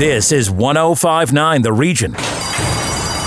This is 1059 The Region.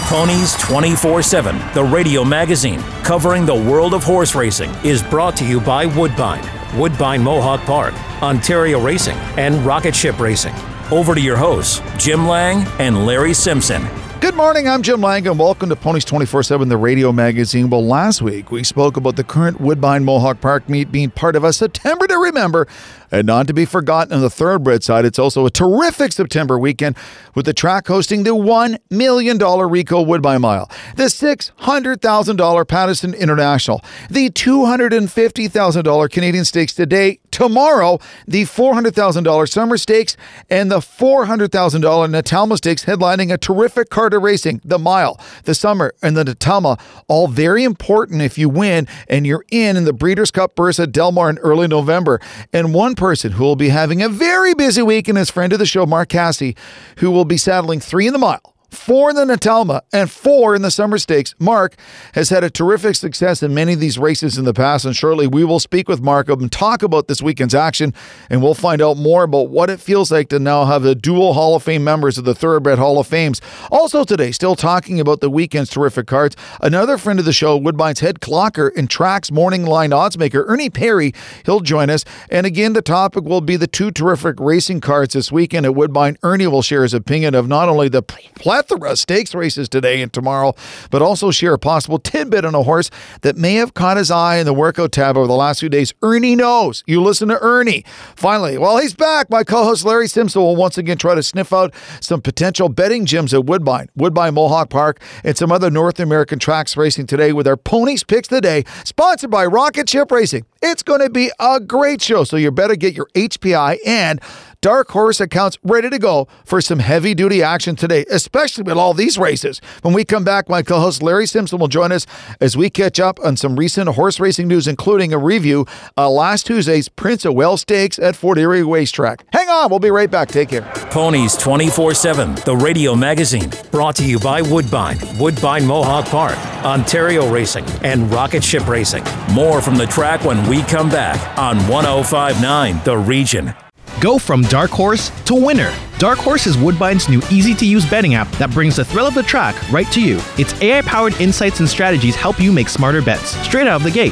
Ponies 24 7, the radio magazine covering the world of horse racing, is brought to you by Woodbine, Woodbine Mohawk Park, Ontario Racing, and Rocket Ship Racing. Over to your hosts, Jim Lang and Larry Simpson. Good morning, I'm Jim Lang, and welcome to Ponies 24 7, the radio magazine. Well, last week we spoke about the current Woodbine Mohawk Park meet being part of a September to Remember and not to be forgotten on the thoroughbred side, it's also a terrific September weekend with the track hosting the $1 million Ricoh Woodbine Mile, the $600,000 Pattison International, the $250,000 Canadian Stakes today, tomorrow, the $400,000 Summer Stakes, and the $400,000 Natalma Stakes headlining a terrific card of racing, the Mile, the Summer, and the Natalma, all very important if you win and you're in in the Breeders' Cup Bursa Del Mar in early November. And one person who will be having a very busy week and his friend of the show, Mark Casse, who will be saddling three in the mile four in the Natalma, and four in the Summer Stakes. Mark has had a terrific success in many of these races in the past, and shortly we will speak with Mark and talk about this weekend's action, and we'll find out more about what it feels like to now have the dual Hall of Fame members of the Thoroughbred Hall of Fames. Also today, still talking about the weekend's terrific cards, another friend of the show, Woodbine's head clocker and tracks morning line oddsmaker, Ernie Perry, he'll join us. And again, the topic will be the two terrific racing cards this weekend at Woodbine. Ernie will share his opinion of not only the plethora plethora stakes races today and tomorrow, but also share a possible tidbit on a horse that may have caught his eye in the workout tab over the last few days. Ernie knows. You listen to Ernie. Finally, while he's back, my co host Larry Simpson will once again try to sniff out some potential betting gyms at Woodbine, Woodbine Mohawk Park, and some other North American tracks racing today with our Ponies Picks today, sponsored by Rocket Ship Racing. It's going to be a great show, so you better get your HPI and Dark Horse accounts ready to go for some heavy duty action today, especially with all these races. When we come back, my co host Larry Simpson will join us as we catch up on some recent horse racing news, including a review of last Tuesday's Prince of Wales Stakes at Fort Erie Racetrack. Hang on, we'll be right back. Take care. Ponies 24 7, the radio magazine, brought to you by Woodbine, Woodbine Mohawk Park, Ontario Racing, and Rocket Ship Racing. More from the track when we come back on 1059 The Region. Go from dark horse to winner. Dark Horse is Woodbine's new easy to use betting app that brings the thrill of the track right to you. Its AI powered insights and strategies help you make smarter bets straight out of the gate.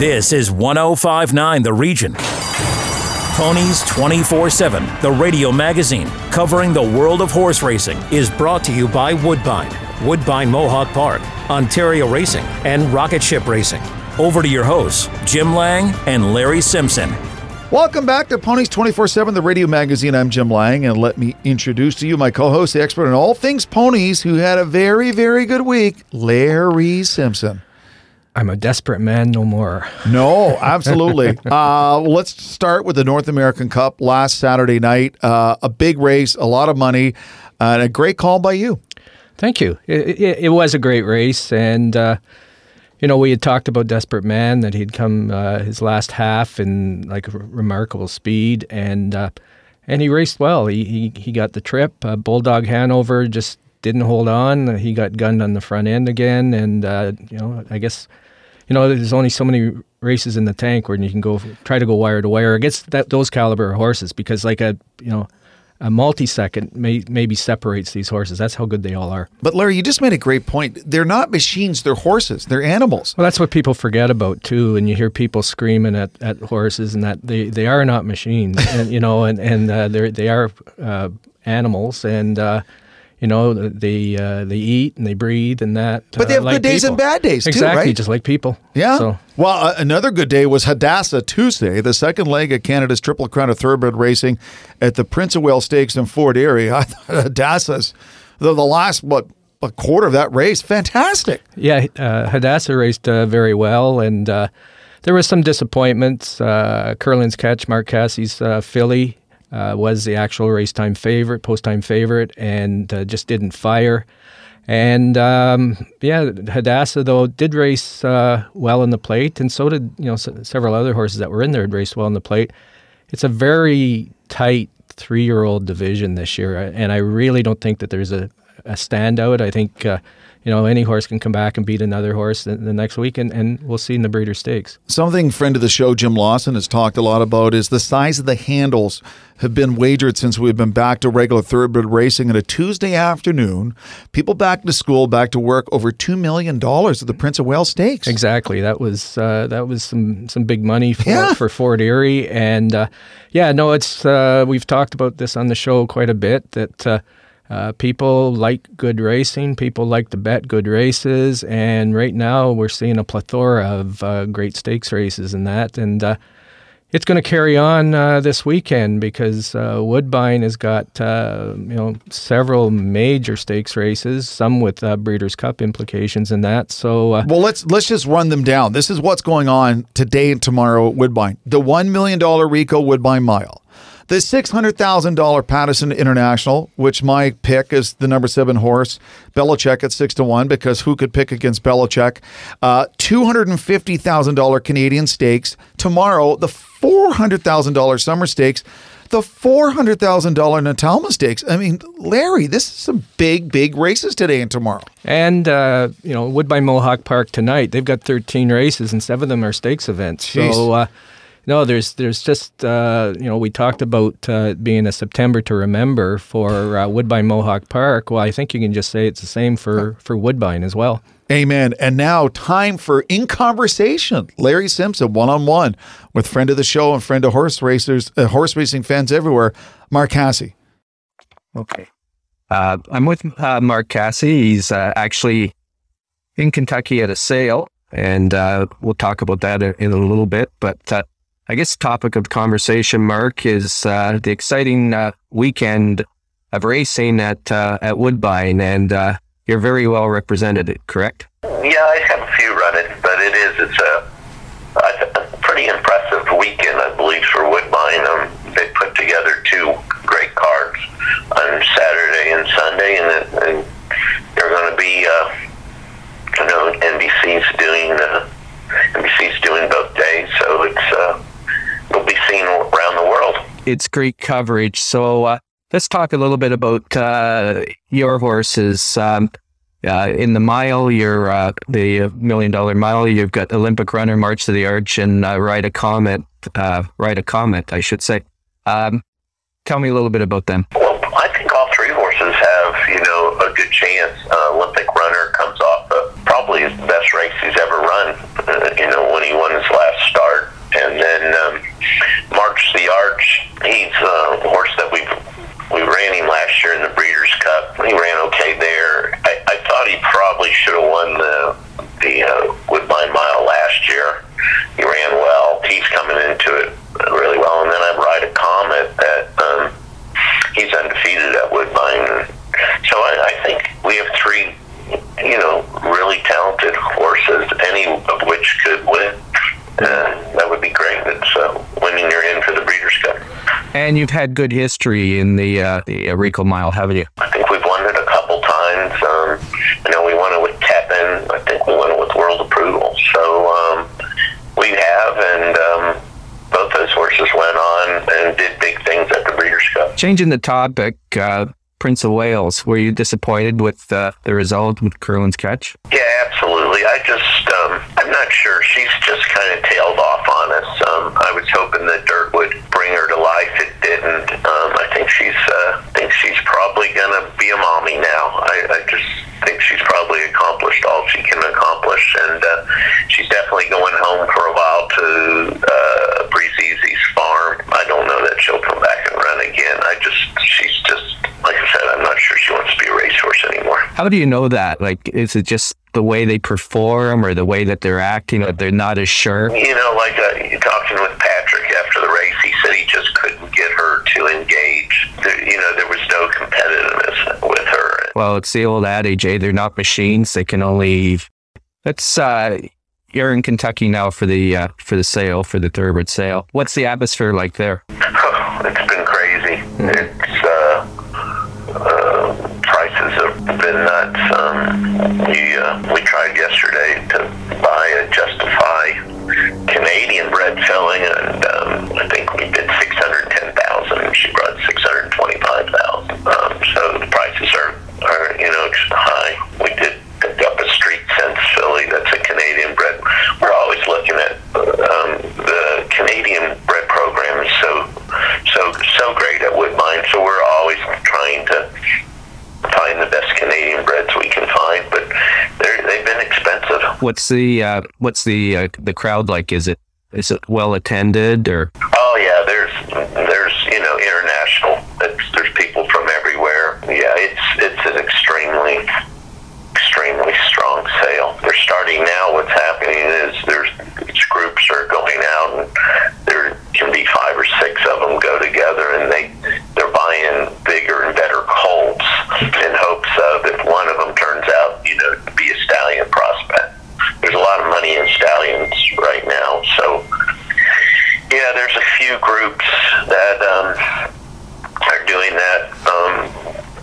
This is 1059 The Region. Ponies 24 7, the radio magazine covering the world of horse racing, is brought to you by Woodbine, Woodbine Mohawk Park, Ontario Racing, and Rocket Ship Racing. Over to your hosts, Jim Lang and Larry Simpson. Welcome back to Ponies 24 7, the radio magazine. I'm Jim Lang, and let me introduce to you my co host, the expert on all things ponies, who had a very, very good week, Larry Simpson. I'm a desperate man no more. No, absolutely. uh, let's start with the North American Cup last Saturday night. Uh, a big race, a lot of money, uh, and a great call by you. Thank you. It, it, it was a great race, and uh, you know we had talked about Desperate Man that he'd come uh, his last half in like remarkable speed, and uh, and he raced well. He he, he got the trip. Bulldog Hanover just didn't hold on. He got gunned on the front end again, and uh, you know, I guess you know, there's only so many races in the tank where you can go try to go wire to wire against that those caliber horses because like a you know a multi-second may, maybe separates these horses. That's how good they all are. But Larry, you just made a great point. They're not machines; they're horses. They're animals. Well, that's what people forget about too. And you hear people screaming at, at horses, and that they, they are not machines, and you know, and and uh, they they are uh, animals, and uh, you know they uh, they eat and they breathe and that. But they uh, have like good days and bad days too, exactly, right? just like people. Yeah. So Well, uh, another good day was Hadassah Tuesday, the second leg of Canada's Triple Crown of Thoroughbred Racing at the Prince of Wales Stakes in Fort Erie. I thought Hadassah's the, the last what a quarter of that race, fantastic. Yeah, uh, Hadassah raced uh, very well, and uh, there was some disappointments. Uh, Curlin's catch, Mark Casse's uh, filly, uh, was the actual race time favorite, post time favorite, and uh, just didn't fire. And um, yeah, Hadassah though did race uh, well in the plate, and so did you know s- several other horses that were in there had raced well in the plate. It's a very tight three-year-old division this year, and I really don't think that there's a, a standout. I think uh, you know any horse can come back and beat another horse the, the next week, and, and we'll see in the Breeder Stakes. Something friend of the show Jim Lawson has talked a lot about is the size of the handles have been wagered since we've been back to regular thoroughbred racing on a Tuesday afternoon. People back to school, back to work, over two million dollars at the Prince of Wales Stakes. Exactly. That was uh, that was some some big money for Yeah. for Fort Erie, and uh, yeah, no, it's uh, we've talked about this on the show quite a bit that. Uh, people like good racing. People like to bet good races, and right now we're seeing a plethora of uh, great stakes races and that. And uh, it's going to carry on uh, this weekend because uh, Woodbine has got uh, you know several major stakes races, some with Breeders' Cup implications in that. So Well, let's let's just run them down. This is what's going on today and tomorrow at Woodbine. The one million dollar Ricoh Woodbine Mile, the six hundred thousand dollar Pattison International, which my pick is the number seven horse, Belichick at six to one because who could pick against Belichick? Uh, Two hundred and fifty thousand dollar Canadian Stakes tomorrow. The four hundred thousand dollar Summer Stakes. The four hundred thousand dollar Natalma Stakes. I mean, Larry, this is some big, big races today and tomorrow. And uh, you know, Woodbine Mohawk Park tonight, they've got 13 races and seven of them are stakes events. Jeez. So uh, no, there's there's just uh, you know we talked about uh, being a September to remember for uh, Woodbine Mohawk Park. Well, I think you can just say it's the same for for Woodbine as well. Amen. And now, time for In Conversation. Larry Simpson, one on one with friend of the show and friend of horse racers, uh, horse racing fans everywhere, Mark Casse. Okay. Uh, I'm with uh, Mark Casse. He's uh, actually in Kentucky at a sale, and uh, we'll talk about that in in a little bit. But uh, I guess topic of conversation, Mark, is uh, the exciting uh, weekend of racing at uh, at Woodbine, and uh, you're very well represented. Correct? Yeah, I have a few running, but it is it's a, a, pretty impressive weekend, I believe, for Woodbine. Um, they put together two great cards on Saturday and Sunday, and, and they're going to be, uh, you know, NBC's doing uh, NBC's doing both days, so it's uh, it'll be seen around the world. It's great coverage. So uh, let's talk a little bit about uh, your horses. Um, uh, in the mile, you're uh, the million dollar mile. You've got Olympic Runner, March to the Arch, and uh, Ride a Comet. Uh, Ride a Comet, I should say. Um, tell me a little bit about them. Well, I think all three horses have, you know, a good chance. Uh, Olympic Runner comes off uh, probably the best race he's ever run, uh, you know, when he won his last start. And then um, March the Arch, he's uh, a horse that we've we ran him last year in the Breeders' Cup. He ran okay there. I, I thought he probably should have won the the uh, Woodbine Mile last year. He ran well. He's coming into it really well. And then I ride a Comet that um, he's undefeated at Woodbine. So I, I think we have three, you know, really talented horses, any of which could win. Uh, that would be great. It's uh, winning your in for the Breeders' Cup. And you've had good history in the uh, the uh, Ricoh Mile, haven't you? I think we've won it a couple times. Um, I know we won it with Tepin. I think we won it with World Approval. So um, we have, and um, both those horses went on and did big things at the Breeders' Cup. Changing the topic, uh, Prince of Wales. Were you disappointed with uh, the result with Curlin's catch? Yeah, absolutely. I just, not sure. She's just kind of tailed off on us. Um, I was hoping that dirt would bring her to life. It didn't. Um, I think she's. Uh, think she's probably gonna be a mommy now. I, I just think she's probably accomplished all she can accomplish, and uh, she's definitely going home for a while to uh, Breeze Easy's farm. I don't know that she'll come back and run again. I just. She's just. Like I said, I'm not sure she wants to be a racehorse anymore. How do you know that? Like, is it just the way they perform or the way that they're acting that they're not as sure? You know, like uh, talking with Patrick after the race, he said he just couldn't get her to engage. There, you know, there was no competitiveness with her. Well, it's the old adage, eh? They're not machines. They can only. It's uh, you're in Kentucky now for the uh, for the sale for the thoroughbred sale. What's the atmosphere like there? it's been crazy. It's uh, uh, prices have been nuts. Um, we uh, we tried yesterday to buy a Justify Canadian bred filling, and um, I think we did six hundred ten thousand. She brought six hundred twenty five thousand. Um, so the prices are are you know high. We did pick up a Street Sense filly that's a Canadian bred. We're always looking at um, the Canadian bred program is so so so great at Woodbine. So we're always trying to find the best Canadian breds we can find, but they're, they've been expensive. What's the uh, what's the uh, the crowd like? Is it is it well attended or? Oh yeah, there's there's you know international. It's, there's people from everywhere. Yeah, it's it's an extremely strong sale. They're starting now. What's happening is there's these groups are going out, and there can be five or six of them go together, and they they're buying bigger and better colts in hopes of if one of them turns out, you know, to be a stallion prospect. There's a lot of money in stallions right now, so yeah, there's a few groups that um, are doing that. Um,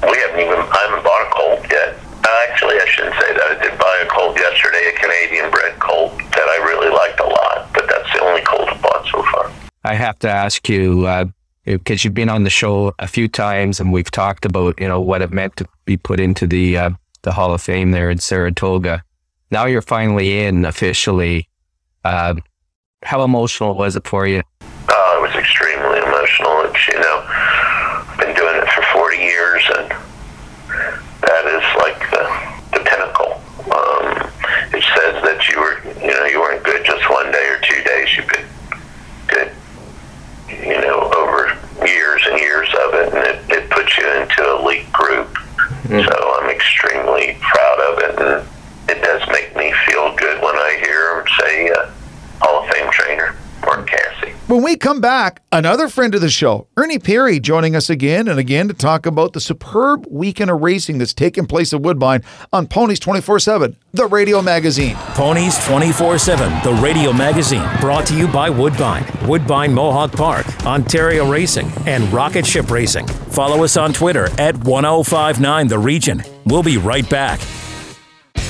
we haven't even I haven't bought a colt yet. Uh, actually, I shouldn't say that. I did buy a colt yesterday, a Canadian bred colt that I really liked a lot, but that's the only colt I bought so far. I have to ask you uh, because you've been on the show a few times, and we've talked about you know what it meant to be put into the uh, the Hall of Fame there in Saratoga. Now you're finally in officially. Uh, how emotional was it for you? Oh, it was extremely emotional. It's, you know, I've been doing it for 40 years, and that is like the, the pinnacle. Um, it says that you were, you know, you weren't good just one day or two days. You've been you know, over years and years of it, and it, it puts you into a elite group. So I'm extremely proud of it, and it does make me feel good when I hear them say uh, Hall of Fame trainer Mark Casse. When we come back, another friend of the show, Ernie Perry, joining us again and again to talk about the superb weekend of racing that's taking place at Woodbine on Ponies 24 7, the radio magazine. Ponies 24 7, the radio magazine, brought to you by Woodbine, Woodbine Mohawk Park, Ontario Racing, and Rocket Ship Racing. Follow us on Twitter at 1059 The Region. We'll be right back.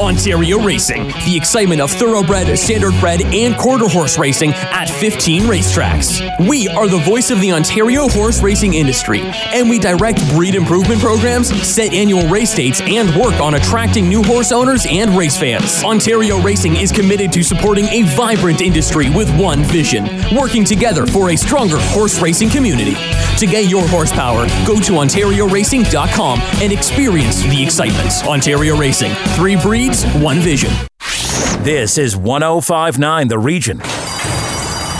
Ontario Racing, the excitement of thoroughbred, standardbred, and quarter horse racing at 15 racetracks. We are the voice of the Ontario horse racing industry, and we direct breed improvement programs, set annual race dates, and work on attracting new horse owners and race fans. Ontario Racing is committed to supporting a vibrant industry with one vision, working together for a stronger horse racing community. To get your horsepower, go to OntarioRacing.com and experience the excitement. Ontario Racing, three breeds, one vision. This is 1059 The Region.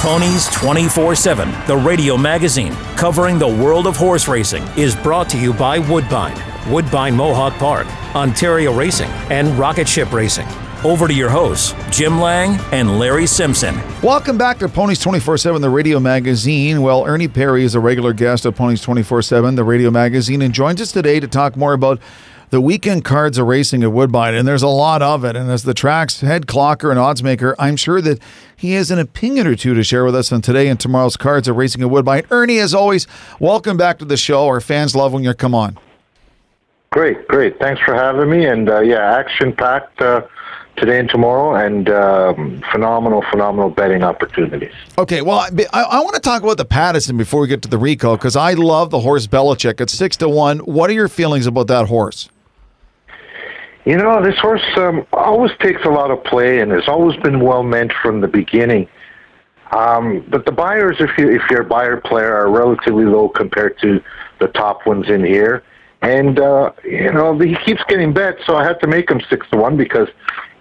Ponies 24 7, the radio magazine covering the world of horse racing, is brought to you by Woodbine, Woodbine Mohawk Park, Ontario Racing, and Rocket Ship Racing. Over to your hosts, Jim Lang and Larry Simpson. Welcome back to Ponies 24 7, the radio magazine. Well, Ernie Perry is a regular guest of Ponies 24 7, the radio magazine, and joins us today to talk more about the weekend cards of racing at Woodbine, and there's a lot of it. And as the track's head clocker and odds maker, I'm sure that he has an opinion or two to share with us on today and tomorrow's cards of racing at Woodbine. Ernie, as always, welcome back to the show. Our fans love when you come on. Great, great. Thanks for having me. And uh, yeah, action packed. Uh, today and tomorrow, and um, phenomenal, phenomenal betting opportunities. Okay, well, I, I want to talk about the Pattison before we get to the Ricoh because I love the horse Belichick at six to one. What are your feelings about that horse? You know, this horse um, always takes a lot of play and has always been well meant from the beginning. Um, but the buyers, if you if you're a buyer player, are relatively low compared to the top ones in here. And uh, you know he keeps getting bet, so I had to make him six to one because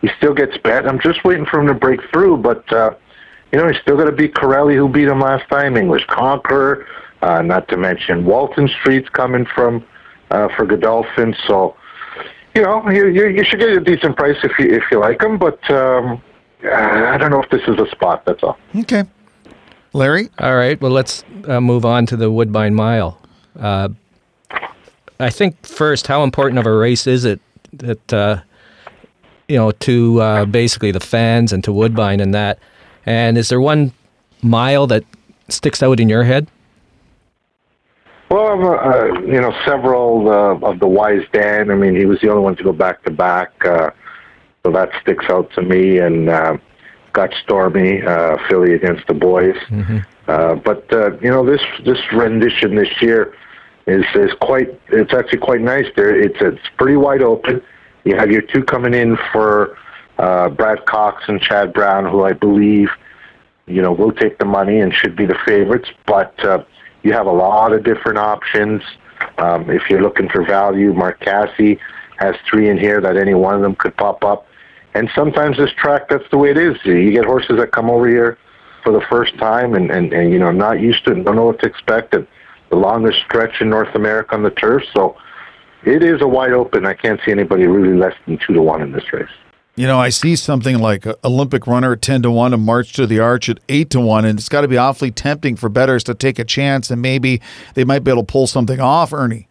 he still gets bet. I'm just waiting for him to break through, but uh, you know he's still got to beat Corelli, who beat him last time. English Conqueror, uh, not to mention Walton Street's coming from uh, for Godolphin, so you know, you, you, you should get a decent price if you if you like him, but um, I don't know if this is a spot. That's all. Okay, Larry. All right. Well, let's uh, move on to the Woodbine Mile. Uh, I think first, how important of a race is it that uh, you know to uh, basically the fans and to Woodbine and that? And is there one mile that sticks out in your head? Well, uh, you know, several uh, of the Wise Dan. I mean, he was the only one to go back to back, uh, so that sticks out to me. And uh, got Stormy uh, filly against the boys. Mm-hmm. Uh, but uh, you know, this this rendition this year is is quite. It's actually quite nice. There, it's it's pretty wide open. You have your two coming in for uh, Brad Cox and Chad Brown, who I believe, you know, will take the money and should be the favorites. But uh, you have a lot of different options. Um, if you're looking for value, Mark Casse has three in here that any one of them could pop up. And sometimes this track, that's the way it is. You get horses that come over here for the first time and, and, and you know, not used to it and don't know what to expect. And the longest stretch in North America on the turf. So it is a wide open. I can't see anybody really less than two to one in this race. You know, I see something like Olympic runner at 10 to 1 and March to the Arch at 8 to 1, and it's got to be awfully tempting for bettors to take a chance and maybe they might be able to pull something off, Ernie.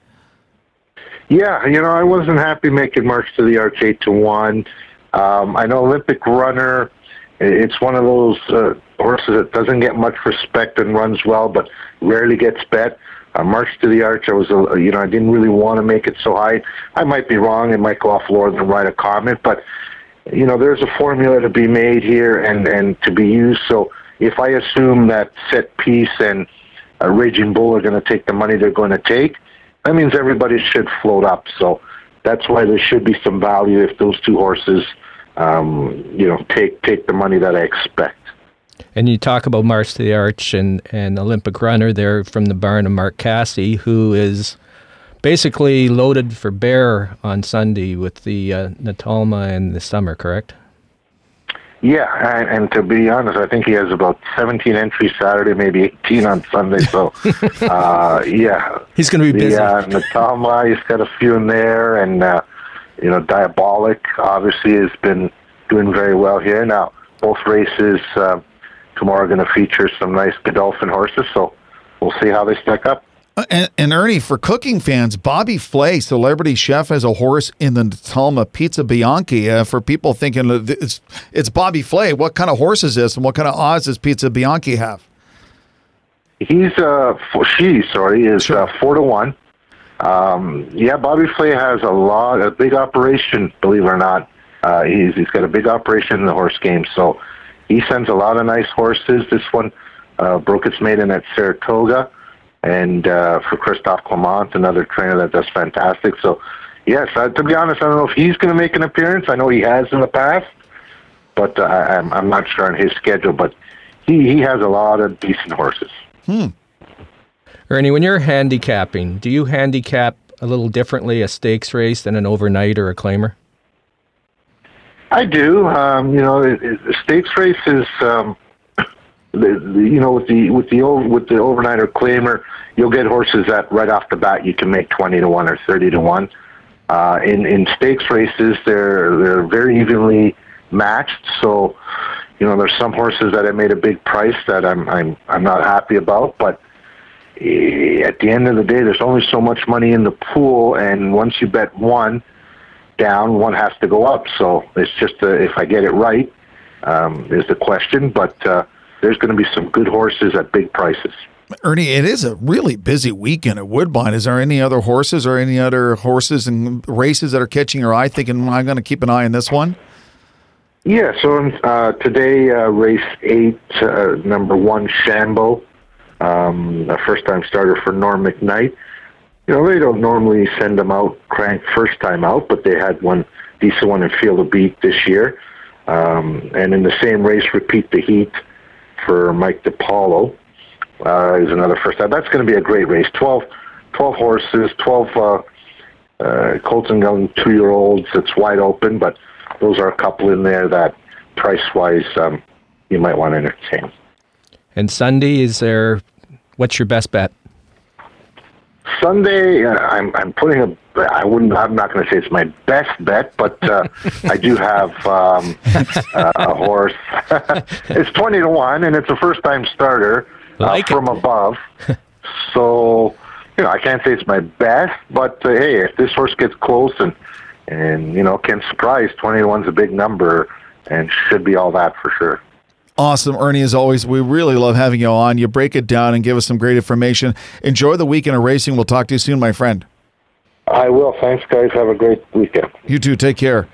Yeah, you know, I wasn't happy making March to the Arch 8 to 1. Um, I know Olympic runner, it's one of those uh, horses that doesn't get much respect and runs well, but rarely gets bet. Uh, March to the Arch, I was, uh, you know, I didn't really want to make it so high. I might be wrong. It might go off lower than Ride a Comet, but you know, there's a formula to be made here and, and to be used. So if I assume that set piece and a raging bull are going to take the money they're going to take, that means everybody should float up. So that's why there should be some value if those two horses, um, you know, take take the money that I expect. And you talk about March to the Arch and, and Olympic Runner there from the barn of Mark Casse, who is basically loaded for bear on Sunday with the uh, Natalma and the summer, correct? Yeah, and, and, to be honest, I think he has about 17 entries Saturday, maybe 18 on Sunday. So, uh, yeah, he's going to be busy. Yeah, Natalma, he's got a few in there, and uh, you know, Diabolic obviously has been doing very well here. Now, both races uh, tomorrow are going to feature some nice Godolphin horses, so we'll see how they stack up. Uh, and, and, Ernie, for cooking fans, Bobby Flay, celebrity chef, has a horse in the Talma Pizza Bianca. Uh, for people thinking it's, it's Bobby Flay, what kind of horse is this, and what kind of odds does Pizza Bianca have? He's uh, she sorry is sure. uh, four to one. Um, yeah, Bobby Flay has a lot, a big operation. Believe it or not, uh, he's he's got a big operation in the horse game. So he sends a lot of nice horses. This one uh, broke its maiden at Saratoga and uh, for Christophe Clement, another trainer that does fantastic. So, yes, uh, to be honest, I don't know if he's going to make an appearance. I know he has in the past, but uh, I'm, I'm not sure on his schedule. But he, he has a lot of decent horses. Hmm. Ernie, when you're handicapping, do you handicap a little differently a stakes race than an overnight or a claimer? I do. Um, you know, it, it, stakes race is. Um, the, the, you know, with the with the with the overnight or claimer, you'll get horses that right off the bat you can make twenty to one or thirty to one. Uh, in in stakes races, they're they're very evenly matched. So, you know, there's some horses that I made a big price that I'm I'm I'm not happy about, but eh, at the end of the day, there's only so much money in the pool, and once you bet one down, one has to go up. So it's just uh, if I get it right um, is the question, but uh, there's going to be some good horses at big prices. Ernie, it is a really busy weekend at Woodbine. Is there any other horses or any other horses and races that are catching your eye? Thinking I'm going to keep an eye on this one. Yeah, so uh, today, uh, race eight, uh, number one, Shambo, um, a first time starter for Norm McKnight. You know, they don't normally send them out crank first time out, but they had one decent one in Field of Beat this year. Um, and in the same race, Repeat the Heat for Mike DiPaolo uh, is another first time. That's going to be a great race. 12, 12 horses, 12 uh, uh, Colton Young two year olds. It's wide open, but those are a couple in there that price wise um, you might want to entertain. And Sunday, is there, what's your best bet? Sunday, uh, I'm I'm putting a. I wouldn't. I'm not going to say it's my best bet, but uh, I do have um, uh, a horse. it's twenty to one, and it's a first time starter uh, Like it. from above. so, you know, I can't say it's my best, but uh, hey, if this horse gets close and and you know can surprise, twenty to one's a big number and should be all that for sure. Awesome, Ernie. As always, we really love having you on. You break it down and give us some great information. Enjoy the weekend of racing. We'll talk to you soon, my friend. I will. Thanks, guys. Have a great weekend. You too. Take care.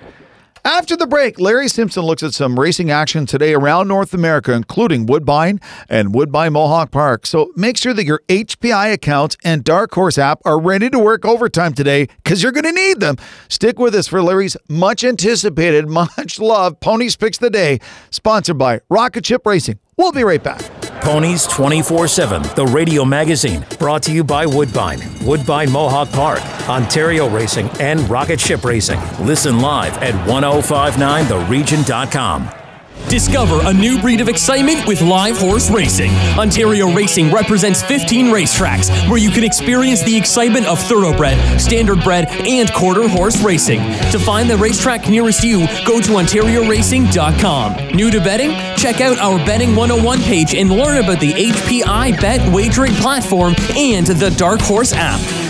After the break, Larry Simpson looks at some racing action today around North America, including Woodbine and Woodbine Mohawk Park. So make sure that your HPI accounts and Dark Horse app are ready to work overtime today because you're going to need them. Stick with us for Larry's much anticipated, much loved Ponies Picks the Day, sponsored by Rocket Ship Racing. We'll be right back. Ponies 24 7, the radio magazine, brought to you by Woodbine, Woodbine Mohawk Park, Ontario Racing, and Rocket Ship Racing. Listen live at 1059theregion.com. Discover a new breed of excitement with live horse racing. Ontario Racing represents 15 racetracks where you can experience the excitement of thoroughbred, standardbred, and quarter horse racing. To find the racetrack nearest you, go to OntarioRacing.com. New to betting? Check out our Betting 101 page and learn about the HPI Bet wagering platform and the Dark Horse app.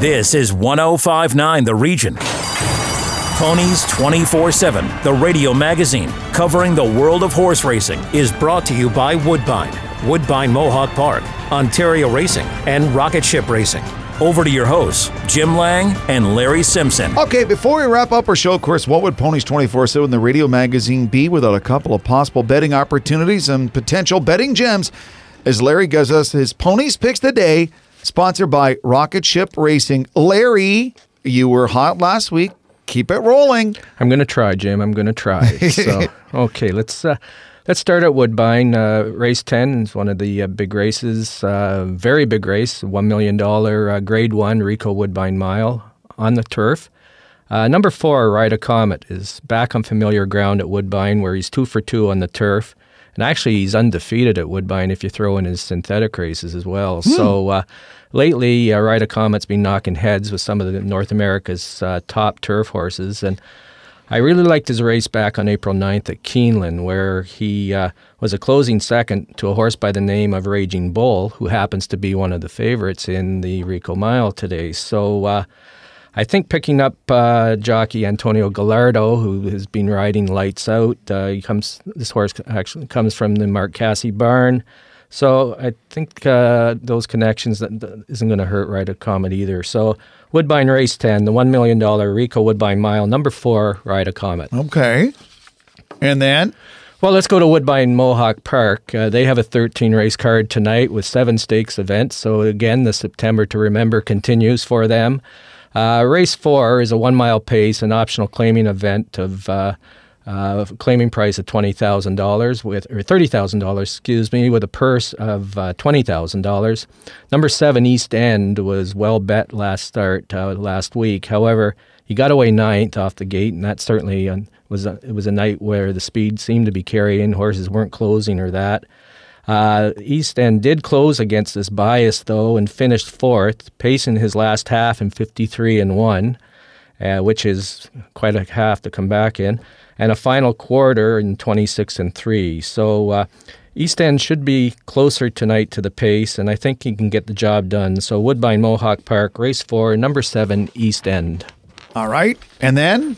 This is 1059 The Region. Ponies 24 7, the radio magazine covering the world of horse racing, is brought to you by Woodbine, Woodbine Mohawk Park, Ontario Racing, and Rocket Ship Racing. Over to your hosts, Jim Lang and Larry Simpson. Okay, before we wrap up our show, of course, what would Ponies 24 7 the radio magazine be without a couple of possible betting opportunities and potential betting gems? As Larry gives us his Ponies Picks the Day, sponsored by Rocket Ship Racing. Larry, you were hot last week. Keep it rolling. I'm going to try, Jim. I'm going to try. So, okay, let's uh, let's start at Woodbine. Uh, race 10 is one of the uh, big races, uh, very big race, $1 million uh, Grade 1 Ricoh Woodbine Mile on the turf. Uh, number four, Ride a Comet, is back on familiar ground at Woodbine where he's two for two on the turf. And actually, he's undefeated at Woodbine if you throw in his synthetic races as well. So uh, lately, uh, Ride Comet's been knocking heads with some of the North America's uh, top turf horses. And I really liked his race back on April 9th at Keeneland, where he uh, was a closing second to a horse by the name of Raging Bull, who happens to be one of the favorites in the Ricoh Mile today. So uh, I think picking up uh, jockey Antonio Gallardo, who has been riding lights out, uh, he comes. This horse actually comes from the Mark Casse barn, so I think uh, those connections that, that isn't going to hurt Ride a Comet either. So Woodbine Race Ten, the one million dollar Ricoh Woodbine Mile, number four, Ride a Comet. Okay. And then? Well, let's go to Woodbine Mohawk Park. Uh, they have a 13 race card tonight with seven stakes events. So, again, the September to Remember continues for them. Uh, race four is a one mile pace, an optional claiming event of uh, uh, claiming price of twenty thousand dollars with or thirty thousand dollars, excuse me, with a purse of uh, twenty thousand dollars. Number seven East End was well bet last start uh, last week. However, he got away ninth off the gate, and that certainly uh, was a, it was a night where the speed seemed to be carrying. Horses weren't closing or that. Uh, East End did close against this bias though and finished fourth, pacing his last half in 53 and one, uh, which is quite a half to come back in and a final quarter in 26 and 3. So uh, East End should be closer tonight to the pace, and I think he can get the job done. So Woodbine Mohawk Park, race four, number seven, East End. All right. And then?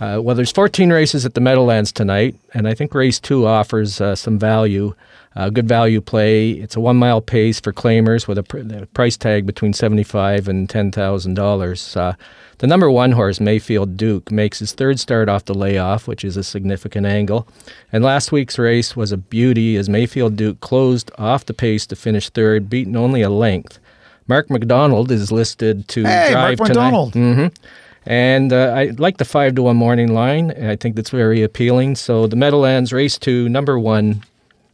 Uh, well, there's 14 races at the Meadowlands tonight, and I think race two offers uh, some value. Uh, good value play. It's a one mile pace for claimers with a, pr- a price tag between seventy-five and ten thousand uh, dollars. The number one horse, Mayfield Duke, makes his third start off the layoff, which is a significant angle. And last week's race was a beauty as Mayfield Duke closed off the pace to finish third, beaten only a length. Mark McDonald is listed to hey, drive Mark tonight. McDonald. Mm-hmm. And uh, I like the five to one morning line. I think that's very appealing. So the Meadowlands race two, number one,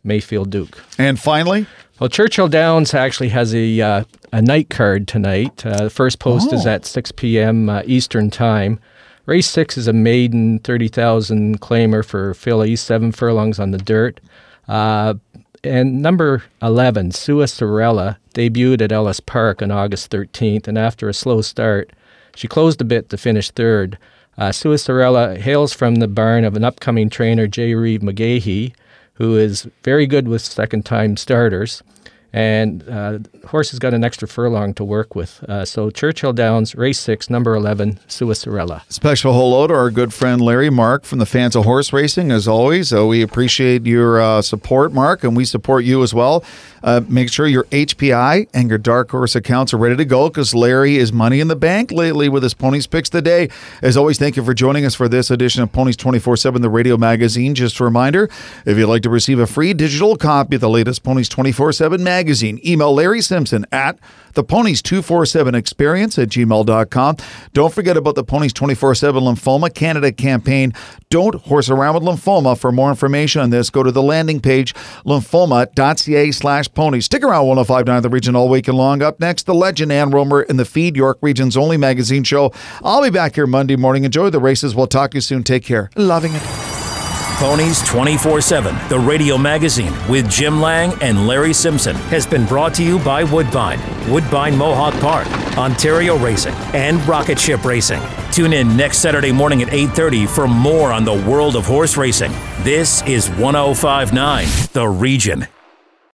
Mayfield Duke. And finally, well, Churchill Downs actually has a uh, a night card tonight. Uh, the first post oh. is at 6 p.m. Uh, Eastern Time. Race six is a maiden 30,000 claimer for fillies, seven furlongs on the dirt. Uh, and number 11, Sua Sorella, debuted at Ellis Park on August 13th, and after a slow start, she closed a bit to finish third. Uh, Sua Sorella hails from the barn of an upcoming trainer, J. Reeve McGaughey, who is very good with second time starters and uh, horse has got an extra furlong to work with. Uh, so Churchill Downs, race six, number 11, Sua Sorella. Special hello to our good friend Larry Mark from the Fans of Horse Racing, as always. Uh, we appreciate your uh, support, Mark, and we support you as well. Uh, make sure your HPI and your Dark Horse accounts are ready to go because Larry is money in the bank lately with his Ponies Picks today. As always, thank you for joining us for this edition of Ponies 24 7, the radio magazine. Just a reminder if you'd like to receive a free digital copy of the latest Ponies 24 7 magazine, email Larry Simpson at the Ponies 247 experience at gmail.com. Don't forget about the Ponies 24 7 Lymphoma Canada campaign. Don't horse around with lymphoma. For more information on this, go to the landing page lymphoma.ca slash ponies. Stick around 1059 The Region all weekend long. Up next, the legend Ann Rohmer in the Feed York Region's only magazine show. I'll be back here Monday morning. Enjoy the races. We'll talk to you soon. Take care. Loving it. Ponies 24 7, the radio magazine with Jim Lang and Larry Simpson, has been brought to you by Woodbine, Woodbine Mohawk Park, Ontario Racing, and Rocket Ship Racing. Tune in next Saturday morning at 8:30 for more on the world of horse racing. This is 1059 The Region.